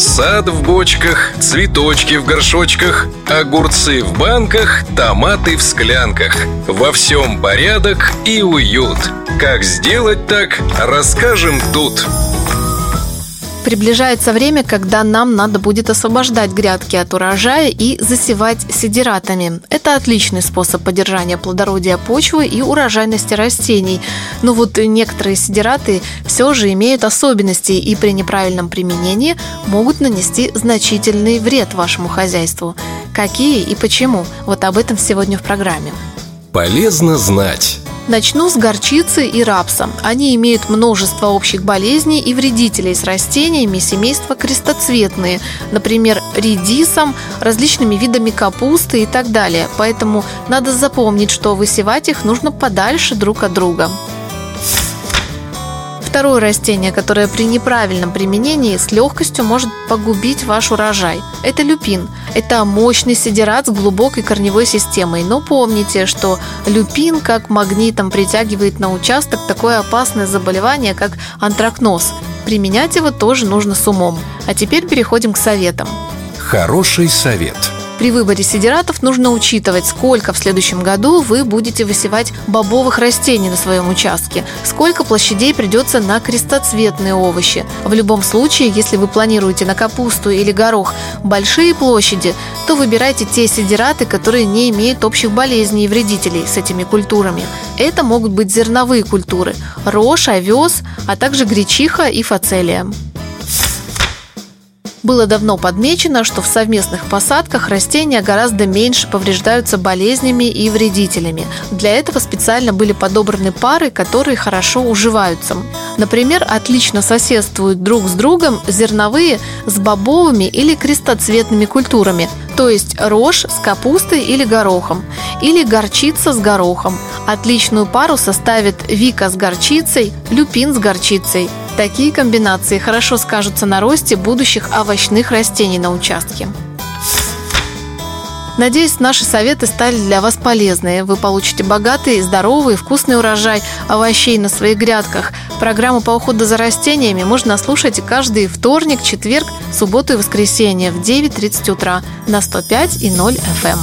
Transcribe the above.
Сад в бочках, цветочки в горшочках, огурцы в банках, томаты в склянках. Во всем порядок и уют. Как сделать так, расскажем тут. Приближается время, когда нам надо будет освобождать грядки от урожая и засевать сидератами. Это отличный способ поддержания плодородия почвы и урожайности растений. Но вот некоторые сидераты все же имеют особенности и при неправильном применении могут нанести значительный вред вашему хозяйству. Какие и почему? Вот об этом сегодня в программе. Полезно знать. Начну с горчицы и рапса. Они имеют множество общих болезней и вредителей с растениями семейства крестоцветные, например, редисом, различными видами капусты и так далее. Поэтому надо запомнить, что высевать их нужно подальше друг от друга. Второе растение, которое при неправильном применении с легкостью может погубить ваш урожай, это люпин. Это мощный сидерат с глубокой корневой системой. Но помните, что люпин как магнитом притягивает на участок такое опасное заболевание, как антракноз. Применять его тоже нужно с умом. А теперь переходим к советам. Хороший совет – при выборе сидератов нужно учитывать, сколько в следующем году вы будете высевать бобовых растений на своем участке, сколько площадей придется на крестоцветные овощи. В любом случае, если вы планируете на капусту или горох большие площади, то выбирайте те сидераты, которые не имеют общих болезней и вредителей с этими культурами. Это могут быть зерновые культуры – рожь, овес, а также гречиха и фацелия. Было давно подмечено, что в совместных посадках растения гораздо меньше повреждаются болезнями и вредителями. Для этого специально были подобраны пары, которые хорошо уживаются. Например, отлично соседствуют друг с другом зерновые с бобовыми или крестоцветными культурами, то есть рожь с капустой или горохом, или горчица с горохом. Отличную пару составит вика с горчицей, люпин с горчицей, Такие комбинации хорошо скажутся на росте будущих овощных растений на участке. Надеюсь, наши советы стали для вас полезны. Вы получите богатый, здоровый, вкусный урожай овощей на своих грядках. Программу по уходу за растениями можно слушать каждый вторник, четверг, субботу и воскресенье в 9.30 утра на 105 и 0 FM.